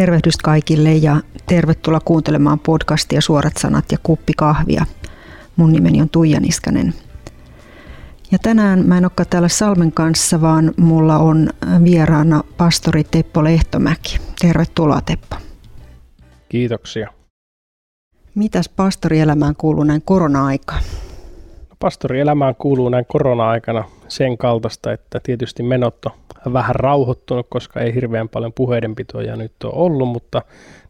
Tervehdys kaikille ja tervetuloa kuuntelemaan podcastia Suorat sanat ja kuppi kahvia. Mun nimeni on Tuija Niskanen. Ja tänään mä en olekaan täällä Salmen kanssa, vaan mulla on vieraana pastori Teppo Lehtomäki. Tervetuloa Teppo. Kiitoksia. Mitäs pastorielämään kuuluu näin korona-aikaan? No, pastorielämään kuuluu näin korona-aikana sen kaltaista, että tietysti menot on vähän rauhoittunut, koska ei hirveän paljon puheidenpitoja nyt ole ollut, mutta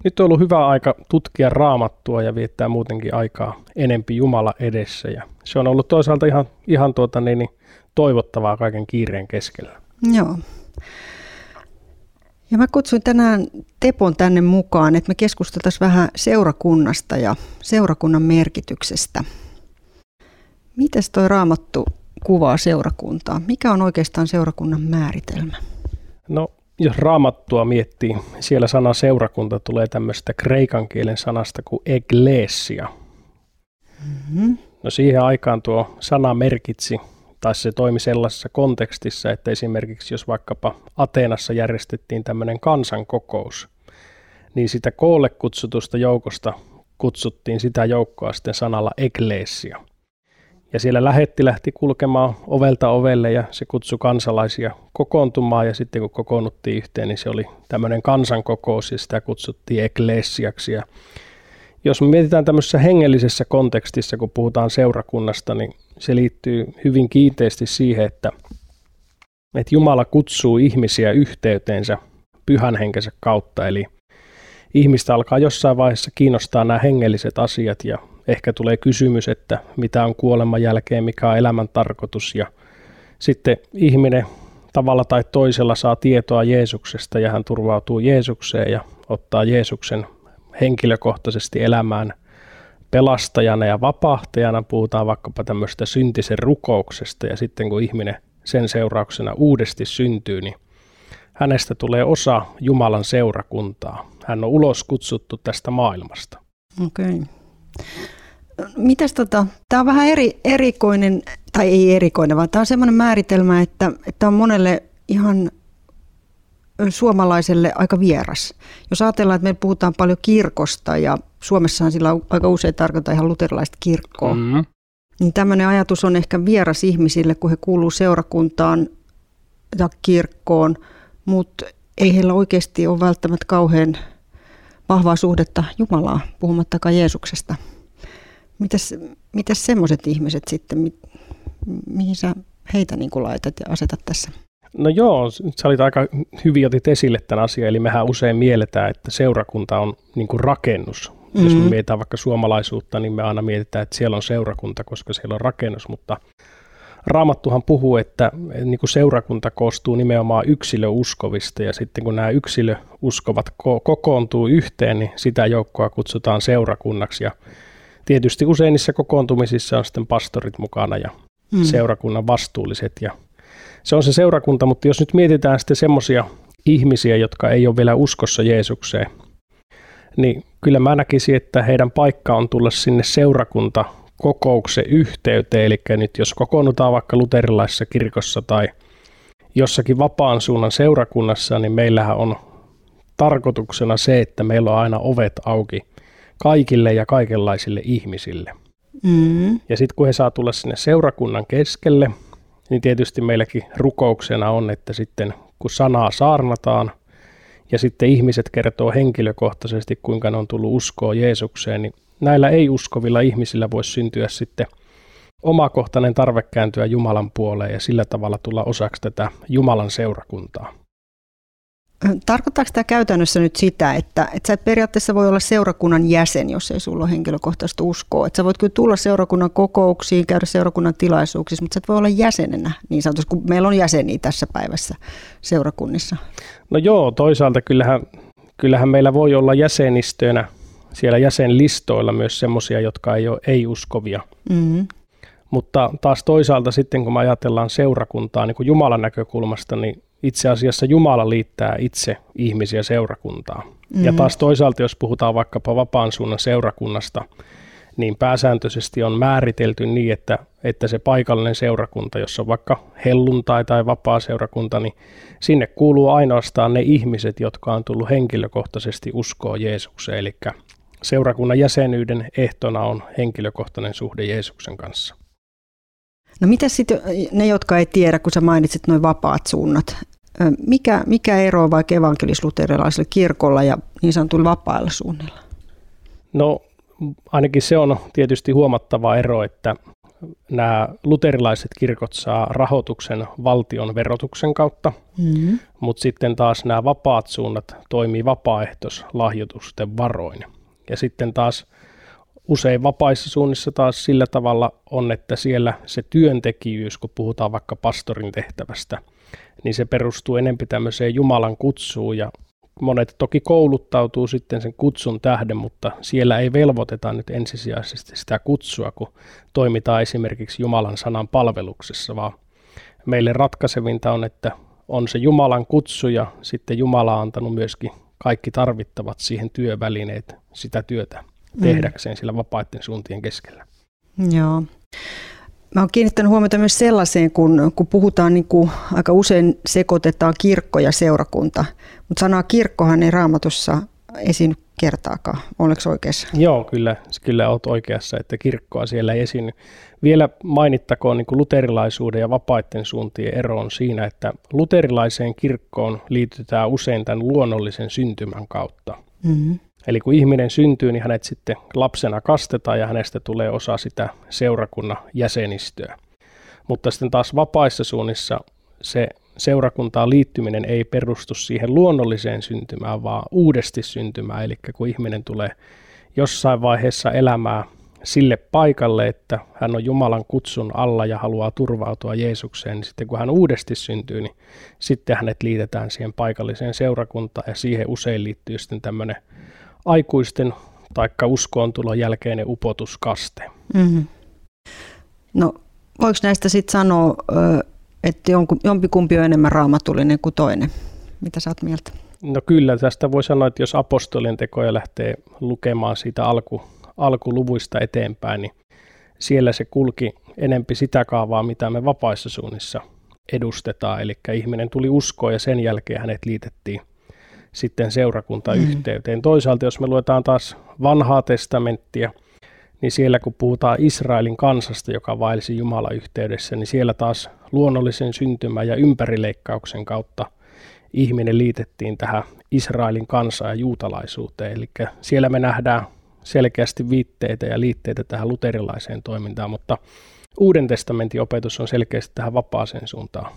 nyt on ollut hyvä aika tutkia raamattua ja viettää muutenkin aikaa enempi Jumala edessä. Ja se on ollut toisaalta ihan, ihan tuota niin, niin toivottavaa kaiken kiireen keskellä. Joo. Ja mä kutsuin tänään Tepon tänne mukaan, että me keskusteltaisiin vähän seurakunnasta ja seurakunnan merkityksestä. Mites toi raamattu kuvaa seurakuntaa? Mikä on oikeastaan seurakunnan määritelmä? No, jos raamattua miettii, siellä sana seurakunta tulee tämmöistä kreikan kielen sanasta kuin eglesia. Mm-hmm. No siihen aikaan tuo sana merkitsi, tai se toimi sellaisessa kontekstissa, että esimerkiksi jos vaikkapa Ateenassa järjestettiin tämmöinen kansankokous, niin sitä koolle kutsutusta joukosta kutsuttiin sitä joukkoa sitten sanalla eglesia. Ja siellä lähetti lähti kulkemaan ovelta ovelle ja se kutsui kansalaisia kokoontumaan ja sitten kun kokoonnuttiin yhteen, niin se oli tämmöinen kansankokous ja sitä kutsuttiin eklesiaksi. Ja jos me mietitään tämmöisessä hengellisessä kontekstissa, kun puhutaan seurakunnasta, niin se liittyy hyvin kiinteästi siihen, että, että Jumala kutsuu ihmisiä yhteyteensä pyhän henkensä kautta, eli ihmistä alkaa jossain vaiheessa kiinnostaa nämä hengelliset asiat ja ehkä tulee kysymys, että mitä on kuoleman jälkeen, mikä on elämän tarkoitus ja sitten ihminen tavalla tai toisella saa tietoa Jeesuksesta ja hän turvautuu Jeesukseen ja ottaa Jeesuksen henkilökohtaisesti elämään pelastajana ja vapahtajana. Puhutaan vaikkapa tämmöistä syntisen rukouksesta ja sitten kun ihminen sen seurauksena uudesti syntyy, niin hänestä tulee osa Jumalan seurakuntaa. Hän on ulos kutsuttu tästä maailmasta. Okei. Okay. Mitäs tota, tämä on vähän eri, erikoinen, tai ei erikoinen, vaan tämä on semmoinen määritelmä, että, että on monelle ihan suomalaiselle aika vieras. Jos ajatellaan, että me puhutaan paljon kirkosta ja Suomessahan sillä aika usein tarkoittaa ihan luterilaista kirkkoa, mm-hmm. niin tämmöinen ajatus on ehkä vieras ihmisille, kun he kuuluu seurakuntaan ja kirkkoon, mutta ei heillä oikeasti ole välttämättä kauhean vahvaa suhdetta Jumalaa, puhumattakaan Jeesuksesta. Mitäs, mitäs semmoiset ihmiset sitten, mi, mihin sä heitä niin kuin laitat ja asetat tässä? No joo, sä olit aika hyvin otit esille tämän asian, eli mehän usein mielletään, että seurakunta on niin kuin rakennus. Mm-hmm. Jos me mm-hmm. mietitään vaikka suomalaisuutta, niin me aina mietitään, että siellä on seurakunta, koska siellä on rakennus, mutta Raamattuhan puhuu, että niin kuin seurakunta koostuu nimenomaan yksilöuskovista ja sitten kun nämä yksilöuskovat ko- kokoontuu yhteen, niin sitä joukkoa kutsutaan seurakunnaksi ja tietysti usein niissä kokoontumisissa on sitten pastorit mukana ja mm. seurakunnan vastuulliset ja se on se seurakunta, mutta jos nyt mietitään sitten semmoisia ihmisiä, jotka ei ole vielä uskossa Jeesukseen, niin kyllä mä näkisin, että heidän paikka on tulla sinne seurakunta kokouksen yhteyteen, eli nyt jos kokoonnutaan vaikka luterilaisessa kirkossa tai jossakin vapaan suunnan seurakunnassa, niin meillähän on tarkoituksena se, että meillä on aina ovet auki kaikille ja kaikenlaisille ihmisille. Mm. Ja sitten kun he saa tulla sinne seurakunnan keskelle, niin tietysti meilläkin rukouksena on, että sitten kun sanaa saarnataan ja sitten ihmiset kertoo henkilökohtaisesti, kuinka ne on tullut uskoa Jeesukseen, niin näillä ei-uskovilla ihmisillä voisi syntyä sitten omakohtainen tarve kääntyä Jumalan puoleen ja sillä tavalla tulla osaksi tätä Jumalan seurakuntaa. Tarkoittaako tämä käytännössä nyt sitä, että, että sä et periaatteessa voi olla seurakunnan jäsen, jos ei sulla ole henkilökohtaista uskoa? Että sä voit kyllä tulla seurakunnan kokouksiin, käydä seurakunnan tilaisuuksissa, mutta sä et voi olla jäsenenä niin sanotusti, kun meillä on jäseniä tässä päivässä seurakunnissa. No joo, toisaalta kyllähän, kyllähän meillä voi olla jäsenistönä siellä jäsenlistoilla myös semmoisia, jotka ei ole ei-uskovia. Mm-hmm. Mutta taas toisaalta sitten, kun me ajatellaan seurakuntaa niin kuin Jumalan näkökulmasta, niin itse asiassa Jumala liittää itse ihmisiä seurakuntaa. Mm-hmm. Ja taas toisaalta, jos puhutaan vaikkapa vapaan suunnan seurakunnasta, niin pääsääntöisesti on määritelty niin, että, että se paikallinen seurakunta, jossa on vaikka helluntai tai vapaa seurakunta, niin sinne kuuluu ainoastaan ne ihmiset, jotka on tullut henkilökohtaisesti uskoa Jeesukseen. Eli seurakunnan jäsenyyden ehtona on henkilökohtainen suhde Jeesuksen kanssa. No mitä sitten ne, jotka ei tiedä, kun sä mainitsit noin vapaat suunnat, mikä, mikä ero on vaikka evankelisluterilaisella kirkolla ja niin sanotulla vapailla suunnilla? No ainakin se on tietysti huomattava ero, että nämä luterilaiset kirkot saa rahoituksen valtion verotuksen kautta, mm-hmm. mutta sitten taas nämä vapaat suunnat toimii vapaaehtoislahjoitusten varoin. Ja sitten taas usein vapaissa suunnissa taas sillä tavalla on, että siellä se työntekijyys, kun puhutaan vaikka pastorin tehtävästä, niin se perustuu enempi tämmöiseen Jumalan kutsuun. Ja monet toki kouluttautuu sitten sen kutsun tähden, mutta siellä ei velvoiteta nyt ensisijaisesti sitä kutsua, kun toimitaan esimerkiksi Jumalan sanan palveluksessa, vaan meille ratkaisevinta on, että on se Jumalan kutsu ja sitten Jumala on antanut myöskin kaikki tarvittavat siihen työvälineet sitä työtä mm. tehdäkseen sillä vapaiden suuntien keskellä. Joo. Mä oon kiinnittänyt huomiota myös sellaiseen, kun, kun puhutaan, niin kuin aika usein sekoitetaan kirkko ja seurakunta, mutta sanaa kirkkohan ei raamatussa esiin kertaakaan. Oletko oikeassa? Joo, kyllä, kyllä olet oikeassa, että kirkkoa siellä ei esiinny. Vielä mainittakoon niin kuin luterilaisuuden ja vapaiden suuntien ero on siinä, että luterilaiseen kirkkoon liitytään usein tämän luonnollisen syntymän kautta. Mm-hmm. Eli kun ihminen syntyy, niin hänet sitten lapsena kastetaan ja hänestä tulee osa sitä seurakunnan jäsenistöä. Mutta sitten taas vapaissa suunnissa se seurakuntaan liittyminen ei perustu siihen luonnolliseen syntymään, vaan uudesti syntymään. Eli kun ihminen tulee jossain vaiheessa elämää sille paikalle, että hän on Jumalan kutsun alla ja haluaa turvautua Jeesukseen, niin sitten kun hän uudesti syntyy, niin sitten hänet liitetään siihen paikalliseen seurakuntaan ja siihen usein liittyy sitten tämmöinen aikuisten taikka uskoon jälkeinen upotuskaste. Mm-hmm. No voiko näistä sitten sanoa, että jompikumpi on enemmän raamatullinen kuin toinen? Mitä sä oot mieltä? No kyllä, tästä voi sanoa, että jos apostolien tekoja lähtee lukemaan siitä alku, alkuluvuista eteenpäin, niin siellä se kulki enempi sitä kaavaa, mitä me vapaissa suunnissa edustetaan. Eli ihminen tuli uskoon ja sen jälkeen hänet liitettiin sitten seurakuntayhteyteen. Mm. Toisaalta jos me luetaan taas vanhaa testamenttia, niin siellä kun puhutaan Israelin kansasta, joka vaelsi Jumalan yhteydessä, niin siellä taas luonnollisen syntymän ja ympärileikkauksen kautta ihminen liitettiin tähän Israelin kansaan ja juutalaisuuteen. Eli siellä me nähdään selkeästi viitteitä ja liitteitä tähän luterilaiseen toimintaan, mutta Uuden testamentin opetus on selkeästi tähän vapaaseen suuntaan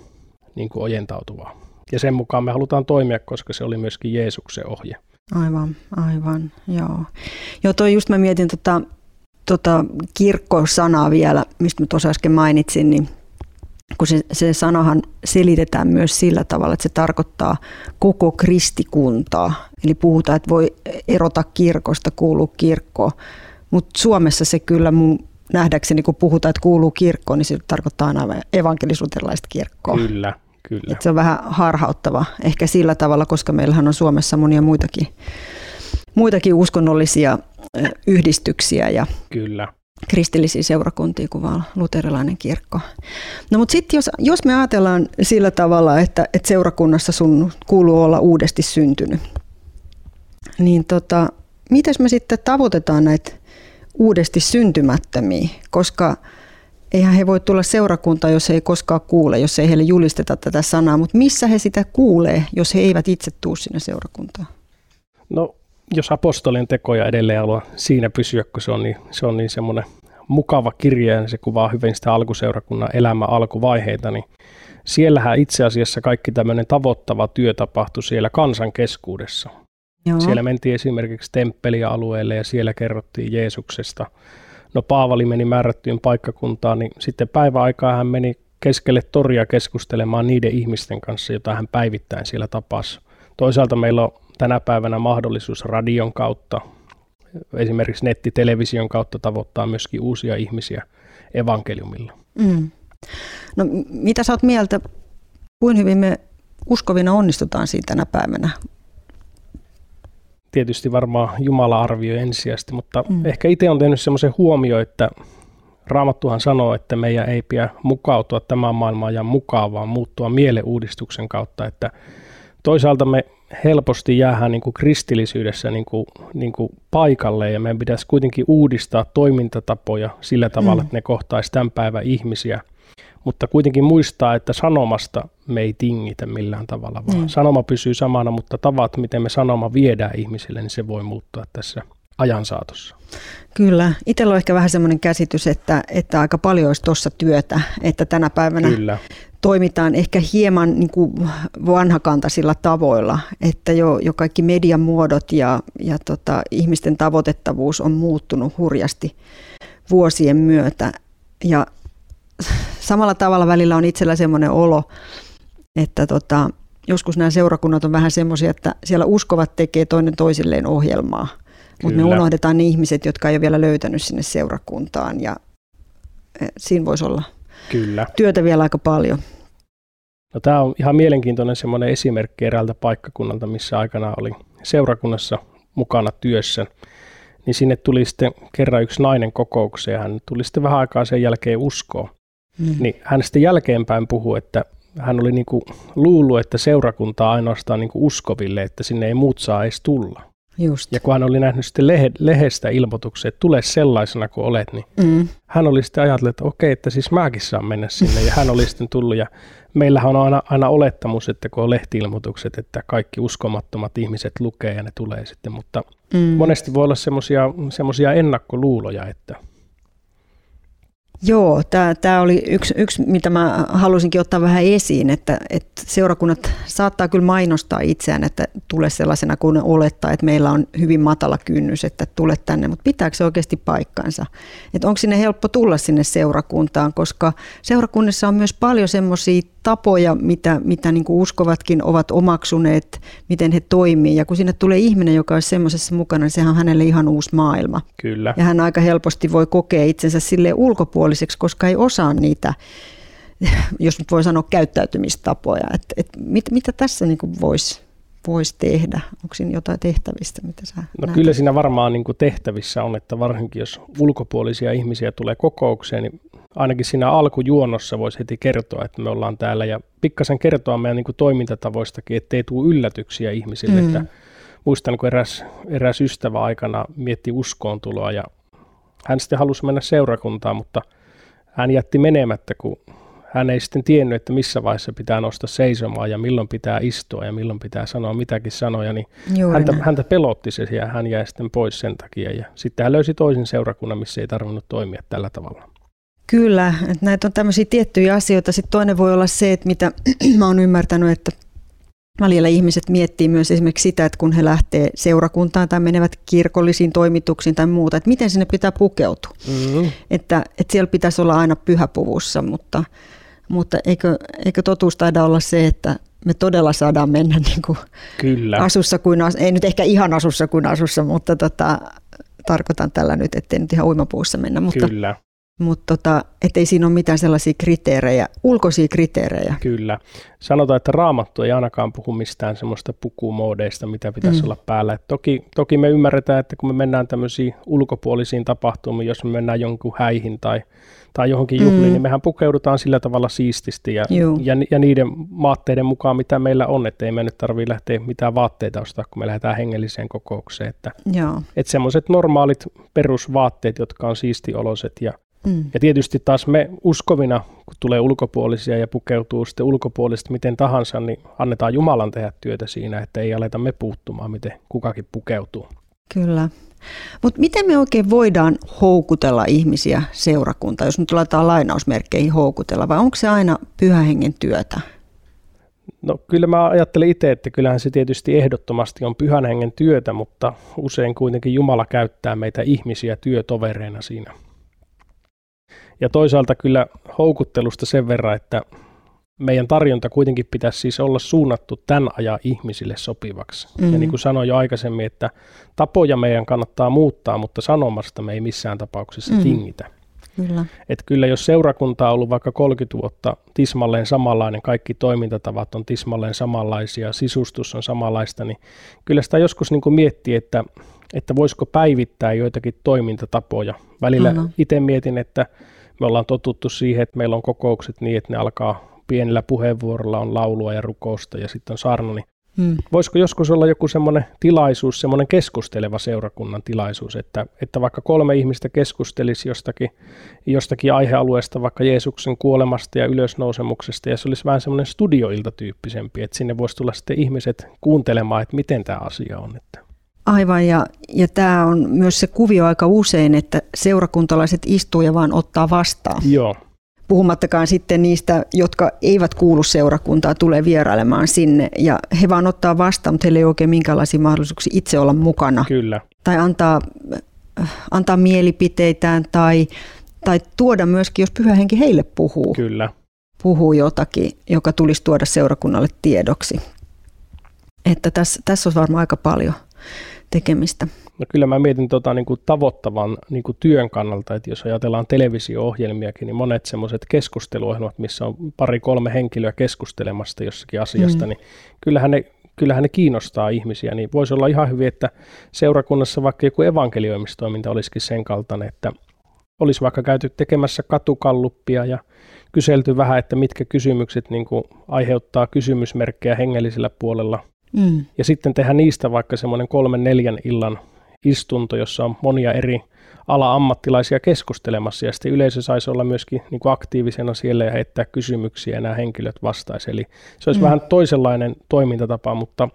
niin kuin ojentautuvaa. Ja sen mukaan me halutaan toimia, koska se oli myöskin Jeesuksen ohje. Aivan, aivan, joo. Joo, toi just mä mietin tota, tota kirkkosanaa vielä, mistä mä tuossa äsken mainitsin, niin kun se, se sanahan selitetään myös sillä tavalla, että se tarkoittaa koko kristikuntaa. Eli puhutaan, että voi erota kirkosta, kuuluu kirkko. Mutta Suomessa se kyllä mun nähdäkseni, kun puhutaan, että kuuluu kirkkoon, niin se tarkoittaa aina evankelisuterilaista kirkkoa. Kyllä, kyllä. Et se on vähän harhauttava ehkä sillä tavalla, koska meillähän on Suomessa monia muitakin, muitakin uskonnollisia yhdistyksiä ja kyllä. kristillisiä seurakuntia kuin vaan luterilainen kirkko. No mutta sitten jos, jos me ajatellaan sillä tavalla, että, että seurakunnassa sun kuuluu olla uudesti syntynyt, niin tota, miten me sitten tavoitetaan näitä uudesti syntymättömiä, koska eihän he voi tulla seurakuntaan, jos he ei koskaan kuule, jos ei heille julisteta tätä sanaa, mutta missä he sitä kuulee, jos he eivät itse tuu sinne seurakuntaan? No, jos apostolien tekoja edelleen haluaa siinä pysyä, kun se on niin, se on niin semmoinen mukava kirja ja se kuvaa hyvin sitä alkuseurakunnan elämän alkuvaiheita, niin siellähän itse asiassa kaikki tämmöinen tavoittava työ tapahtui siellä kansan keskuudessa. Joo. Siellä mentiin esimerkiksi temppelialueelle ja siellä kerrottiin Jeesuksesta. No Paavali meni määrättyyn paikkakuntaan, niin sitten päiväaikaa hän meni keskelle toria keskustelemaan niiden ihmisten kanssa, joita hän päivittäin siellä tapasi. Toisaalta meillä on tänä päivänä mahdollisuus radion kautta, esimerkiksi nettitelevision kautta tavoittaa myöskin uusia ihmisiä evankeliumilla. Mm. No mitä sä oot mieltä, kuinka hyvin me uskovina onnistutaan siinä tänä päivänä? Tietysti varmaan Jumala arvioi ensisijaisesti, mutta mm. ehkä itse on tehnyt semmoisen huomio, että Raamattuhan sanoo, että meidän ei pidä mukautua tämän maailman ja mukaan, vaan muuttua mieleuudistuksen kautta, että toisaalta me helposti jäähän niin kuin kristillisyydessä niin kuin, niin kuin paikalle ja meidän pitäisi kuitenkin uudistaa toimintatapoja sillä tavalla, mm. että ne kohtaisi tämän päivän ihmisiä, mutta kuitenkin muistaa, että sanomasta me ei tingitä millään tavalla, vaan mm. sanoma pysyy samana, mutta tavat, miten me sanoma viedään ihmisille, niin se voi muuttua tässä ajan saatossa. Kyllä. Itsellä on ehkä vähän semmoinen käsitys, että, että aika paljon olisi tuossa työtä, että tänä päivänä Kyllä. toimitaan ehkä hieman niin kuin vanhakantaisilla tavoilla, että jo, jo kaikki median muodot ja, ja tota, ihmisten tavoitettavuus on muuttunut hurjasti vuosien myötä. Ja samalla tavalla välillä on itsellä semmoinen olo, että tota, joskus nämä seurakunnat on vähän semmoisia, että siellä uskovat tekee toinen toisilleen ohjelmaa – mutta me unohdetaan ne ihmiset, jotka ei ole vielä löytänyt sinne seurakuntaan ja eh, siinä voisi olla Kyllä. työtä vielä aika paljon. No, tämä on ihan mielenkiintoinen semmoinen esimerkki eräältä paikkakunnalta, missä aikana oli seurakunnassa mukana työssä. Niin sinne tuli sitten kerran yksi nainen kokoukseen ja hän tuli sitten vähän aikaa sen jälkeen uskoon. Mm. Niin hän sitten jälkeenpäin puhui, että hän oli niinku luullut, että seurakunta on ainoastaan niinku uskoville, että sinne ei muut saa edes tulla. Just. Ja kun hän oli nähnyt sitten lehe, lehestä ilmoituksen, että tule sellaisena kuin olet, niin mm. hän oli sitten ajatellut, että okei, että siis mäkin saan mennä sinne. Ja hän oli sitten tullut ja meillähän on aina, aina olettamus, että kun on lehtiilmoitukset, että kaikki uskomattomat ihmiset lukee ja ne tulee sitten, mutta mm. monesti voi olla semmoisia ennakkoluuloja, että – Joo, tämä oli yksi, yksi, mitä mä halusinkin ottaa vähän esiin, että, että seurakunnat saattaa kyllä mainostaa itseään, että tule sellaisena kuin olettaa, että meillä on hyvin matala kynnys, että tule tänne, mutta pitääkö se oikeasti paikkansa? Että onko sinne helppo tulla sinne seurakuntaan, koska seurakunnissa on myös paljon semmoisia tapoja, mitä, mitä niin kuin uskovatkin ovat omaksuneet, miten he toimii. Ja kun sinne tulee ihminen, joka on semmoisessa mukana, niin sehän on hänelle ihan uusi maailma. Kyllä. Ja hän aika helposti voi kokea itsensä sille ulkopuoliseksi, koska ei osaa niitä, jos nyt voi sanoa käyttäytymistapoja. Et, et mit, mitä tässä niin voisi voisi tehdä? Onko siinä jotain tehtävistä, mitä sä No näet? kyllä siinä varmaan niin kuin tehtävissä on, että varsinkin jos ulkopuolisia ihmisiä tulee kokoukseen, niin ainakin siinä alkujuonnossa voisi heti kertoa, että me ollaan täällä ja pikkasen kertoa meidän niin kuin toimintatavoistakin, ettei tule yllätyksiä ihmisille. Mm. Että muistan, kun eräs, eräs ystävä aikana mietti uskoon tuloa ja hän sitten halusi mennä seurakuntaan, mutta hän jätti menemättä, kun hän ei sitten tiennyt, että missä vaiheessa pitää nostaa seisomaan ja milloin pitää istua ja milloin pitää sanoa mitäkin sanoja, niin häntä, häntä pelotti se ja hän jäi sitten pois sen takia. Ja sitten hän löysi toisen seurakunnan, missä ei tarvinnut toimia tällä tavalla. Kyllä, että näitä on tämmöisiä tiettyjä asioita. Sitten toinen voi olla se, että mitä mä oon ymmärtänyt, että Välillä ihmiset miettii myös esimerkiksi sitä, että kun he lähtee seurakuntaan tai menevät kirkollisiin toimituksiin tai muuta, että miten sinne pitää pukeutua. Mm-hmm. Että, että siellä pitäisi olla aina pyhäpuvussa, mutta, mutta eikö, eikö totuus taida olla se, että me todella saadaan mennä niin kuin Kyllä. asussa kuin, ei nyt ehkä ihan asussa kuin asussa, mutta tota, tarkoitan tällä nyt, ettei nyt ihan uimapuussa mennä. Mutta, Kyllä. Mutta tota, ettei siinä ole mitään sellaisia kriteerejä, ulkoisia kriteerejä. Kyllä. Sanotaan, että raamattu ei ainakaan puhu mistään semmoista pukumoodeista, mitä pitäisi mm. olla päällä. Et toki, toki me ymmärretään, että kun me mennään tämmöisiin ulkopuolisiin tapahtumiin, jos me mennään jonkun häihin tai, tai johonkin juhliin, mm. niin mehän pukeudutaan sillä tavalla siististi ja, ja, ja niiden vaatteiden mukaan, mitä meillä on, että ei me nyt tarvitse lähteä mitään vaatteita ostaa, kun me lähdetään hengelliseen kokoukseen. Että, että semmoiset normaalit perusvaatteet, jotka on siistioloset ja Mm. Ja tietysti taas me uskovina, kun tulee ulkopuolisia ja pukeutuu sitten ulkopuolista miten tahansa, niin annetaan Jumalan tehdä työtä siinä, että ei aleta me puuttumaan, miten kukakin pukeutuu. Kyllä. Mutta miten me oikein voidaan houkutella ihmisiä seurakuntaan, jos nyt laitetaan lainausmerkkeihin houkutella, vai onko se aina pyhähengen työtä? No kyllä mä ajattelen itse, että kyllähän se tietysti ehdottomasti on pyhän hengen työtä, mutta usein kuitenkin Jumala käyttää meitä ihmisiä työtovereina siinä ja toisaalta kyllä houkuttelusta sen verran, että meidän tarjonta kuitenkin pitäisi siis olla suunnattu tämän ajan ihmisille sopivaksi. Mm-hmm. Ja niin kuin sanoin jo aikaisemmin, että tapoja meidän kannattaa muuttaa, mutta sanomasta me ei missään tapauksessa mm-hmm. tingitä. Kyllä. Et kyllä jos seurakunta on ollut vaikka 30 vuotta tismalleen samanlainen, kaikki toimintatavat on tismalleen samanlaisia, sisustus on samanlaista, niin kyllä sitä joskus niin kuin miettii, että, että voisiko päivittää joitakin toimintatapoja. Välillä itse mietin, että me ollaan totuttu siihen, että meillä on kokoukset niin, että ne alkaa pienellä puheenvuorolla, on laulua ja rukousta ja sitten on saarna, niin Hmm. Voisiko joskus olla joku semmoinen tilaisuus, semmoinen keskusteleva seurakunnan tilaisuus, että, että vaikka kolme ihmistä keskustelisi jostakin, jostakin aihealueesta, vaikka Jeesuksen kuolemasta ja ylösnousemuksesta, ja se olisi vähän semmoinen studioilta tyyppisempi, että sinne voisi tulla sitten ihmiset kuuntelemaan, että miten tämä asia on. Että. Aivan, ja, ja tämä on myös se kuvio aika usein, että seurakuntalaiset istuu ja vaan ottaa vastaan. Joo. Puhumattakaan sitten niistä, jotka eivät kuulu seurakuntaa, tulee vierailemaan sinne ja he vaan ottaa vastaan, mutta heillä ei oikein minkäänlaisia mahdollisuuksia itse olla mukana. Kyllä. Tai antaa, antaa mielipiteitään tai, tai tuoda myöskin, jos pyhä henki heille puhuu. Kyllä. Puhuu jotakin, joka tulisi tuoda seurakunnalle tiedoksi. Että tässä, tässä on varmaan aika paljon tekemistä. No kyllä mä mietin tota, niin kuin tavoittavan niin kuin työn kannalta, että jos ajatellaan televisio-ohjelmiakin, niin monet semmoiset keskusteluohjelmat, missä on pari-kolme henkilöä keskustelemasta jossakin asiasta, mm. niin kyllähän ne, kyllähän ne kiinnostaa ihmisiä, niin voisi olla ihan hyvin, että seurakunnassa vaikka joku evankelioimistoiminta olisikin sen kaltainen, että olisi vaikka käyty tekemässä katukalluppia ja kyselty vähän, että mitkä kysymykset niin kuin aiheuttaa kysymysmerkkejä hengellisellä puolella. Mm. Ja sitten tehdä niistä vaikka semmoinen kolmen neljän illan istunto, jossa on monia eri ala-ammattilaisia keskustelemassa, ja sitten yleisö saisi olla myöskin niin kuin aktiivisena siellä ja heittää kysymyksiä, ja nämä henkilöt vastaisi. Eli se olisi mm. vähän toisenlainen toimintatapa, mutta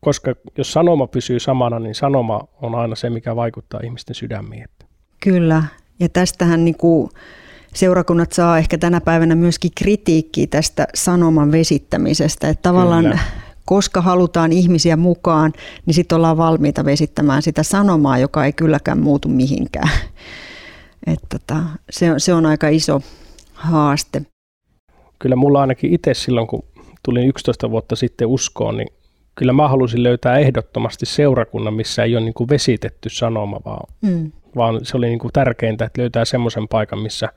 koska jos sanoma pysyy samana, niin sanoma on aina se, mikä vaikuttaa ihmisten sydämiin. Kyllä, ja tästähän niin kuin seurakunnat saa ehkä tänä päivänä myöskin kritiikkiä tästä sanoman vesittämisestä, että tavallaan Kyllä koska halutaan ihmisiä mukaan, niin sitten ollaan valmiita vesittämään sitä sanomaa, joka ei kylläkään muutu mihinkään. Et tota, se, se on aika iso haaste. Kyllä mulla ainakin itse silloin, kun tulin 11 vuotta sitten uskoon, niin kyllä mä halusin löytää ehdottomasti seurakunnan, missä ei ole niin kuin vesitetty sanoma, vaan, mm. vaan se oli niin kuin tärkeintä, että löytää semmoisen paikan, missä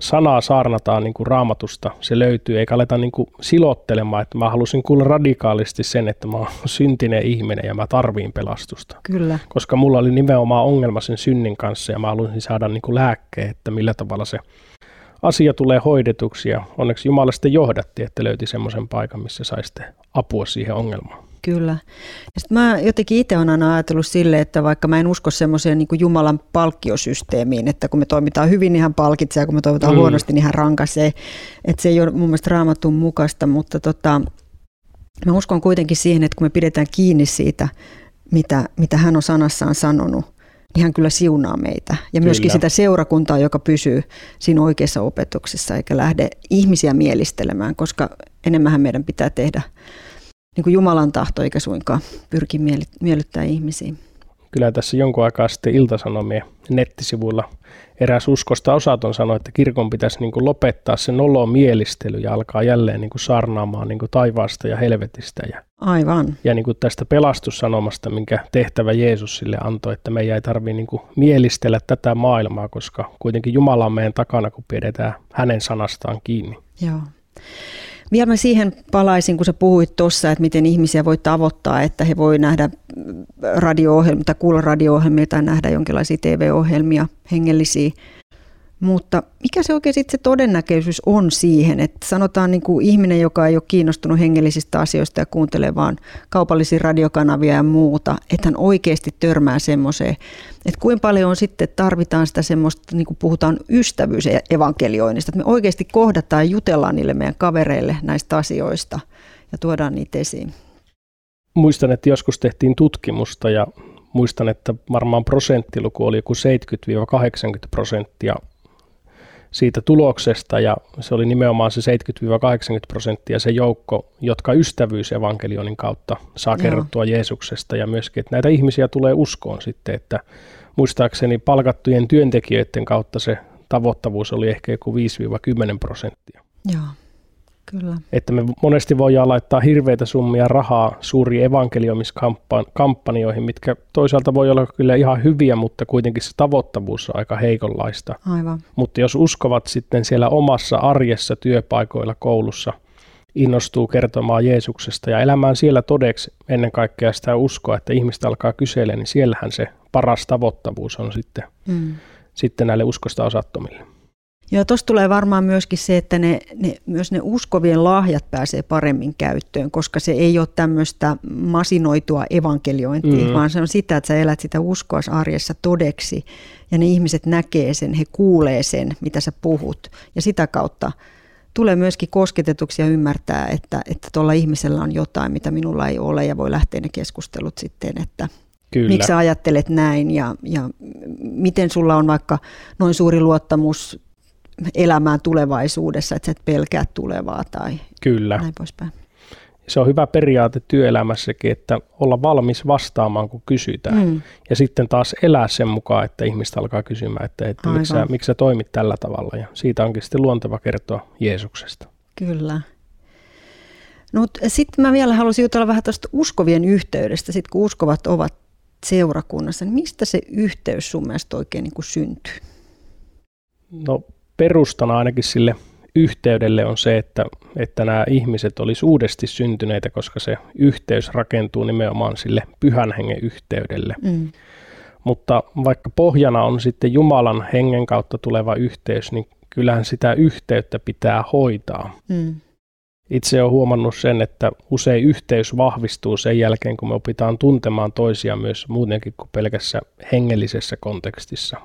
sanaa saarnataan niin kuin raamatusta, se löytyy, eikä aleta niin kuin silottelemaan, että mä halusin kuulla radikaalisti sen, että mä oon syntinen ihminen ja mä tarviin pelastusta. Kyllä. Koska mulla oli nimenomaan ongelma sen synnin kanssa ja mä halusin saada niin kuin lääkkeen, että millä tavalla se asia tulee hoidetuksi ja onneksi Jumala sitten johdatti, että löyti semmoisen paikan, missä saisi apua siihen ongelmaan. Kyllä. Ja sit mä jotenkin itse olen aina ajatellut sille, että vaikka mä en usko semmoiseen niin Jumalan palkkiosysteemiin, että kun me toimitaan hyvin, niin hän palkitsee, ja kun me toimitaan mm. huonosti, niin hän rankaisee. Että se ei ole mun mielestä raamatun mukaista, mutta tota, mä uskon kuitenkin siihen, että kun me pidetään kiinni siitä, mitä, mitä hän on sanassaan sanonut, niin hän kyllä siunaa meitä. Ja myöskin kyllä. sitä seurakuntaa, joka pysyy siinä oikeassa opetuksessa, eikä lähde ihmisiä mielistelemään, koska enemmän meidän pitää tehdä niin kuin Jumalan tahto, eikä suinkaan pyrki miellyttää ihmisiä. Kyllä tässä jonkun aikaa sitten Iltasanomien nettisivuilla eräs uskosta osaton sanoi, että kirkon pitäisi niin kuin lopettaa se nolo mielistely ja alkaa jälleen niin kuin saarnaamaan niin kuin taivaasta ja helvetistä. Ja, Aivan. Ja niin kuin tästä pelastussanomasta, minkä tehtävä Jeesus sille antoi, että meidän ei tarvitse niin kuin mielistellä tätä maailmaa, koska kuitenkin Jumala on meidän takana, kun pidetään hänen sanastaan kiinni. Joo. Vielä mä siihen palaisin, kun sä puhuit tuossa, että miten ihmisiä voi tavoittaa, että he voi nähdä radio-ohjelmia tai kuulla radio-ohjelmia tai nähdä jonkinlaisia TV-ohjelmia hengellisiä mutta mikä se oikein sitten se todennäköisyys on siihen, että sanotaan niin kuin ihminen, joka ei ole kiinnostunut hengellisistä asioista ja kuuntelee vaan kaupallisia radiokanavia ja muuta, että hän oikeasti törmää semmoiseen, että kuinka paljon on sitten tarvitaan sitä semmoista, niin kuin puhutaan ystävyysevankelioinnista, että me oikeasti kohdataan ja jutellaan niille meidän kavereille näistä asioista ja tuodaan niitä esiin. Muistan, että joskus tehtiin tutkimusta ja muistan, että varmaan prosenttiluku oli joku 70-80 prosenttia siitä tuloksesta ja se oli nimenomaan se 70-80 prosenttia se joukko, jotka ystävyysevankelionin kautta saa Joo. kerrottua Jeesuksesta ja myöskin, että näitä ihmisiä tulee uskoon sitten, että muistaakseni palkattujen työntekijöiden kautta se tavoittavuus oli ehkä joku 5-10 prosenttia. Joo, Kyllä. Että me monesti voidaan laittaa hirveitä summia rahaa suuriin evankelioimiskampanjoihin, mitkä toisaalta voi olla kyllä ihan hyviä, mutta kuitenkin se tavoittavuus on aika heikonlaista. Aivan. Mutta jos uskovat sitten siellä omassa arjessa, työpaikoilla, koulussa, innostuu kertomaan Jeesuksesta ja elämään siellä todeksi ennen kaikkea sitä uskoa, että ihmistä alkaa kysellä, niin siellähän se paras tavoittavuus on sitten, mm. sitten näille uskosta osattomille. Joo, tuossa tulee varmaan myöskin se, että ne, ne, myös ne uskovien lahjat pääsee paremmin käyttöön, koska se ei ole tämmöistä masinoitua evankeliointia, mm. vaan se on sitä, että sä elät sitä uskoa arjessa todeksi ja ne ihmiset näkee sen, he kuulee sen, mitä sä puhut ja sitä kautta tulee myöskin kosketetuksi ja ymmärtää, että että tuolla ihmisellä on jotain, mitä minulla ei ole ja voi lähteä ne keskustelut sitten, että Kyllä. miksi sä ajattelet näin ja, ja miten sulla on vaikka noin suuri luottamus elämään tulevaisuudessa, että sä et pelkää tulevaa tai Kyllä. näin poispäin. Se on hyvä periaate työelämässäkin, että olla valmis vastaamaan, kun kysytään. Mm. Ja sitten taas elää sen mukaan, että ihmistä alkaa kysymään, että, että miksi, sä, miksi sä toimit tällä tavalla. Ja siitä onkin sitten luonteva kertoa Jeesuksesta. Kyllä. No, sitten mä vielä haluaisin jutella vähän tuosta uskovien yhteydestä. Sitten kun uskovat ovat seurakunnassa, niin mistä se yhteys sun mielestä oikein niin kuin syntyy? No perustana ainakin sille yhteydelle on se, että, että nämä ihmiset olisi uudesti syntyneitä, koska se yhteys rakentuu nimenomaan sille pyhän hengen yhteydelle. Mm. Mutta vaikka pohjana on sitten Jumalan hengen kautta tuleva yhteys, niin kyllähän sitä yhteyttä pitää hoitaa. Mm. Itse olen huomannut sen, että usein yhteys vahvistuu sen jälkeen, kun me opitaan tuntemaan toisia myös muutenkin kuin pelkässä hengellisessä kontekstissa.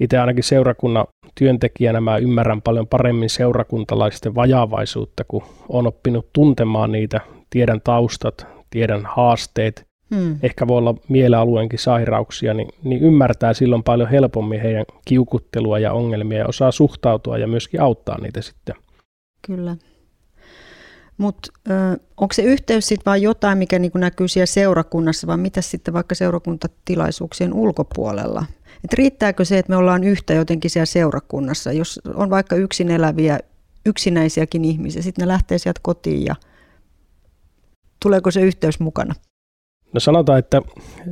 Itse ainakin seurakunnan työntekijänä mä ymmärrän paljon paremmin seurakuntalaisten vajaavaisuutta, kun on oppinut tuntemaan niitä, tiedän taustat, tiedän haasteet, hmm. ehkä voi olla mielealueenkin sairauksia, niin, niin ymmärtää silloin paljon helpommin heidän kiukuttelua ja ongelmia ja osaa suhtautua ja myöskin auttaa niitä sitten. Kyllä. Mutta onko se yhteys sitten vain jotain, mikä niinku näkyy siellä seurakunnassa, vai mitä sitten vaikka seurakuntatilaisuuksien ulkopuolella? Et riittääkö se, että me ollaan yhtä jotenkin siellä seurakunnassa, jos on vaikka yksin eläviä, yksinäisiäkin ihmisiä, sitten ne lähtee sieltä kotiin ja tuleeko se yhteys mukana? No sanotaan, että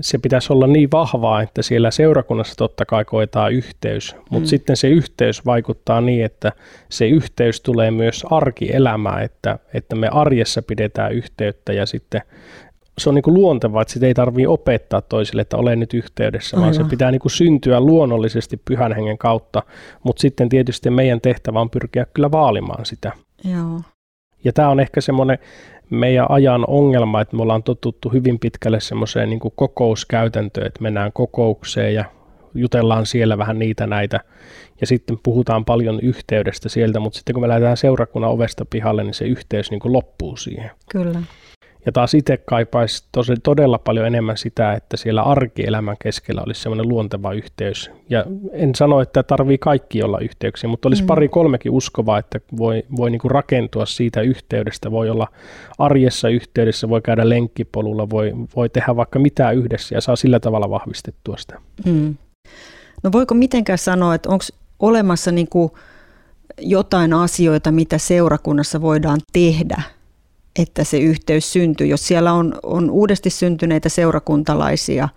se pitäisi olla niin vahvaa, että siellä seurakunnassa totta kai koetaan yhteys, mutta mm. sitten se yhteys vaikuttaa niin, että se yhteys tulee myös arkielämään, että, että me arjessa pidetään yhteyttä ja sitten se on niin kuin luontevaa, että sitä ei tarvitse opettaa toisille, että olen nyt yhteydessä, Aivan. vaan se pitää niin kuin syntyä luonnollisesti pyhän hengen kautta, mutta sitten tietysti meidän tehtävä on pyrkiä kyllä vaalimaan sitä. Joo. Ja tämä on ehkä semmoinen meidän ajan ongelma, että me ollaan totuttu hyvin pitkälle semmoiseen niin kuin kokouskäytäntöön, että mennään kokoukseen ja jutellaan siellä vähän niitä näitä, ja sitten puhutaan paljon yhteydestä sieltä, mutta sitten kun me lähdetään seurakunnan ovesta pihalle, niin se yhteys niin kuin loppuu siihen. Kyllä. Ja taas itse kaipaisi tosi, todella paljon enemmän sitä, että siellä arkielämän keskellä olisi semmoinen luonteva yhteys. Ja en sano, että tarvii kaikki olla yhteyksiä, mutta olisi mm. pari kolmekin uskovaa, että voi, voi niinku rakentua siitä yhteydestä. Voi olla arjessa yhteydessä, voi käydä lenkkipolulla, voi, voi tehdä vaikka mitä yhdessä ja saa sillä tavalla vahvistettua sitä. Mm. No voiko mitenkään sanoa, että onko olemassa niinku jotain asioita, mitä seurakunnassa voidaan tehdä – että se yhteys syntyy. Jos siellä on, on uudesti syntyneitä seurakuntalaisia,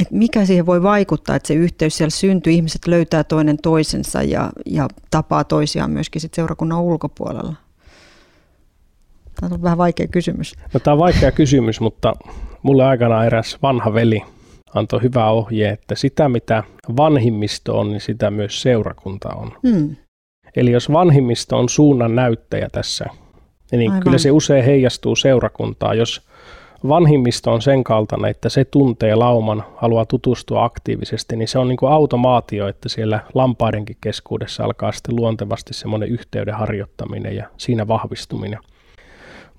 että mikä siihen voi vaikuttaa, että se yhteys siellä syntyy, ihmiset löytää toinen toisensa ja, ja tapaa toisiaan myöskin sit seurakunnan ulkopuolella? Tämä on vähän vaikea kysymys. No, tämä on vaikea kysymys, mutta mulle aikana eräs vanha veli antoi hyvää ohje, että sitä mitä vanhimmisto on, niin sitä myös seurakunta on. Hmm. Eli jos vanhimmisto on suunnan näyttäjä tässä niin Aivan. kyllä se usein heijastuu seurakuntaa, jos vanhimmisto on sen kaltainen, että se tuntee lauman, haluaa tutustua aktiivisesti, niin se on niin kuin automaatio, että siellä lampaidenkin keskuudessa alkaa sitten luontevasti semmoinen yhteyden harjoittaminen ja siinä vahvistuminen.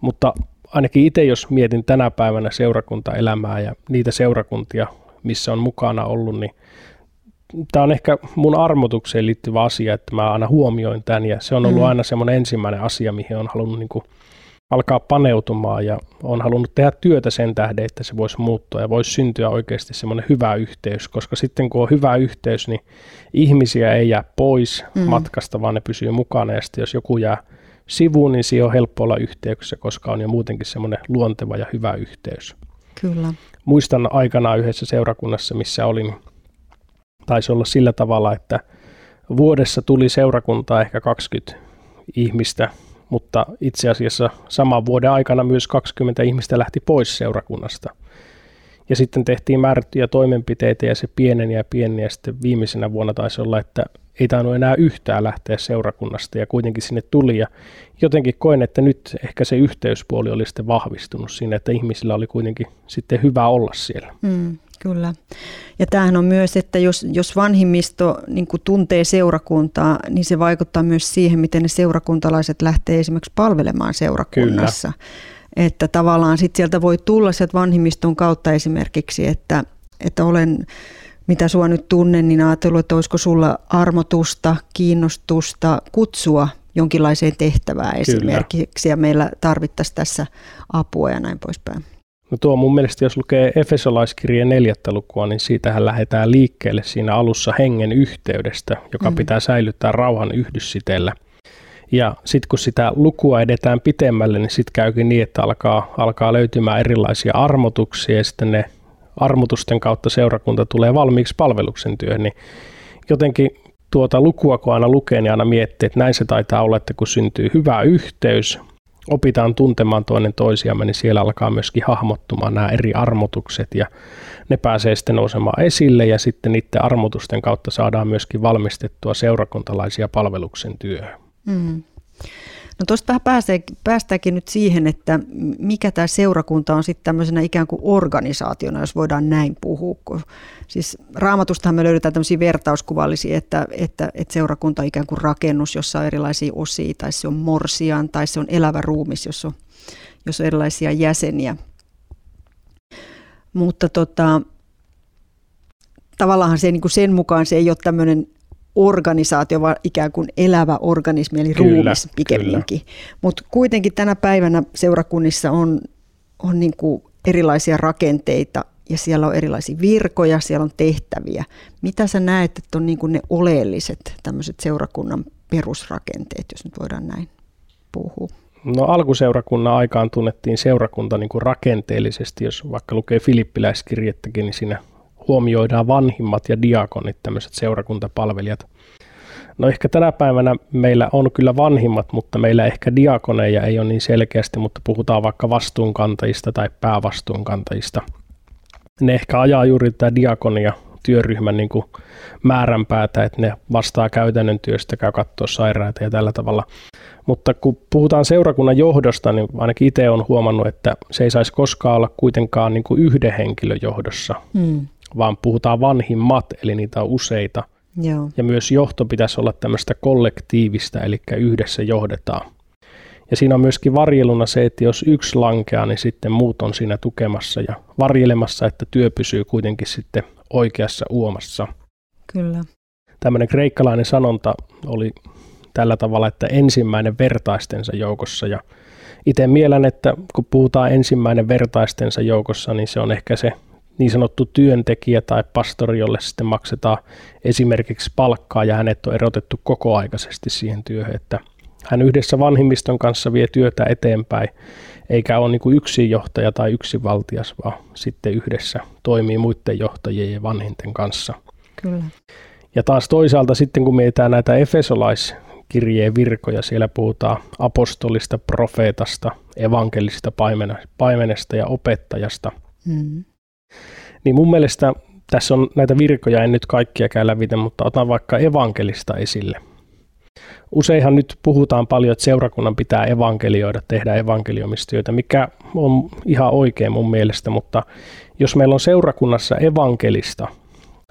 Mutta ainakin itse, jos mietin tänä päivänä seurakuntaelämää ja niitä seurakuntia, missä on mukana ollut, niin tämä on ehkä mun armotukseen liittyvä asia, että mä aina huomioin tämän ja se on ollut mm. aina semmoinen ensimmäinen asia, mihin on halunnut niin kuin alkaa paneutumaan ja on halunnut tehdä työtä sen tähden, että se voisi muuttua ja voisi syntyä oikeasti semmoinen hyvä yhteys, koska sitten kun on hyvä yhteys, niin ihmisiä ei jää pois mm. matkasta, vaan ne pysyy mukana ja sitten jos joku jää sivuun, niin siihen on helppo olla yhteyksissä, koska on jo muutenkin semmoinen luonteva ja hyvä yhteys. Kyllä. Muistan aikanaan yhdessä seurakunnassa, missä olin, taisi olla sillä tavalla, että vuodessa tuli seurakuntaa ehkä 20 ihmistä, mutta itse asiassa saman vuoden aikana myös 20 ihmistä lähti pois seurakunnasta. Ja sitten tehtiin määrättyjä toimenpiteitä ja se pieneni ja pieneni ja sitten viimeisenä vuonna taisi olla, että ei tainnut enää yhtään lähteä seurakunnasta ja kuitenkin sinne tuli ja jotenkin koen, että nyt ehkä se yhteyspuoli oli sitten vahvistunut siinä, että ihmisillä oli kuitenkin sitten hyvä olla siellä. Mm, kyllä. Ja tämähän on myös, että jos, jos vanhimmisto niin tuntee seurakuntaa, niin se vaikuttaa myös siihen, miten ne seurakuntalaiset lähtee esimerkiksi palvelemaan seurakunnassa. Kyllä. Että tavallaan sitten sieltä voi tulla sieltä vanhimmiston kautta esimerkiksi, että, että olen mitä sua nyt tunnen, niin ajatellut, että olisiko sulla armotusta, kiinnostusta kutsua jonkinlaiseen tehtävään esimerkiksi, ja meillä tarvittaisiin tässä apua ja näin poispäin. No tuo mun mielestä, jos lukee Efesolaiskirjeen neljättä lukua, niin siitähän lähdetään liikkeelle siinä alussa hengen yhteydestä, joka mm. pitää säilyttää rauhan yhdyssitellä. Ja sitten kun sitä lukua edetään pitemmälle, niin sitten käykin niin, että alkaa, alkaa löytymään erilaisia armotuksia ja sitten ne armutusten kautta seurakunta tulee valmiiksi palveluksen työhön, niin jotenkin tuota lukua kun aina lukee, niin aina miettii, että näin se taitaa olla, että kun syntyy hyvä yhteys, opitaan tuntemaan toinen toisiamme, niin siellä alkaa myöskin hahmottumaan nämä eri armotukset ja ne pääsee sitten nousemaan esille ja sitten niiden armotusten kautta saadaan myöskin valmistettua seurakuntalaisia palveluksen työhön. Mm. No tuosta vähän pääsee, päästäänkin nyt siihen, että mikä tämä seurakunta on sitten tämmöisenä ikään kuin organisaationa, jos voidaan näin puhua. Siis raamatustahan me löydetään tämmöisiä vertauskuvallisia, että, että, että seurakunta on ikään kuin rakennus, jossa on erilaisia osia, tai se on morsian, tai se on elävä ruumis, jossa on, jossa on erilaisia jäseniä. Mutta tota, tavallaan se, niin kuin sen mukaan se ei ole tämmöinen organisaatio, vaan ikään kuin elävä organismi, eli kyllä, ruumis pikemminkin. Mutta kuitenkin tänä päivänä seurakunnissa on, on niin kuin erilaisia rakenteita ja siellä on erilaisia virkoja, siellä on tehtäviä. Mitä sä näet, että on niin kuin ne oleelliset tämmöiset seurakunnan perusrakenteet, jos nyt voidaan näin puhua? No alkuseurakunnan aikaan tunnettiin seurakunta niin kuin rakenteellisesti, jos vaikka lukee filippiläiskirjettäkin, niin siinä huomioidaan vanhimmat ja diakonit, tämmöiset seurakuntapalvelijat. No ehkä tänä päivänä meillä on kyllä vanhimmat, mutta meillä ehkä diakoneja ei ole niin selkeästi, mutta puhutaan vaikka vastuunkantajista tai päävastuunkantajista. Ne ehkä ajaa juuri tätä diakonia työryhmän niin kuin määränpäätä, että ne vastaa käytännön työstä, käy katsoa sairaita ja tällä tavalla. Mutta kun puhutaan seurakunnan johdosta, niin ainakin itse olen huomannut, että se ei saisi koskaan olla kuitenkaan niin kuin yhden henkilön johdossa, mm vaan puhutaan vanhimmat, eli niitä on useita. Joo. Ja myös johto pitäisi olla tämmöistä kollektiivista, eli yhdessä johdetaan. Ja siinä on myöskin varjeluna se, että jos yksi lankeaa, niin sitten muut on siinä tukemassa ja varjelemassa, että työ pysyy kuitenkin sitten oikeassa uomassa. Kyllä. Tämmöinen kreikkalainen sanonta oli tällä tavalla, että ensimmäinen vertaistensa joukossa. Ja itse mielen, että kun puhutaan ensimmäinen vertaistensa joukossa, niin se on ehkä se niin sanottu työntekijä tai pastori, jolle sitten maksetaan esimerkiksi palkkaa ja hänet on erotettu kokoaikaisesti siihen työhön, että hän yhdessä vanhimmiston kanssa vie työtä eteenpäin, eikä ole niin yksin johtaja tai yksin valtias, vaan sitten yhdessä toimii muiden johtajien ja vanhinten kanssa. Kyllä. Ja taas toisaalta sitten kun mietitään näitä Efesolaiskirjeen virkoja, siellä puhutaan apostolista, profeetasta, evankelista, paimenesta ja opettajasta. Mm. Niin mun mielestä tässä on näitä virkoja, en nyt kaikkia käy läpi, mutta otan vaikka evankelista esille. Useinhan nyt puhutaan paljon, että seurakunnan pitää evankelioida, tehdä evankeliomistyötä, mikä on ihan oikein mun mielestä, mutta jos meillä on seurakunnassa evankelista,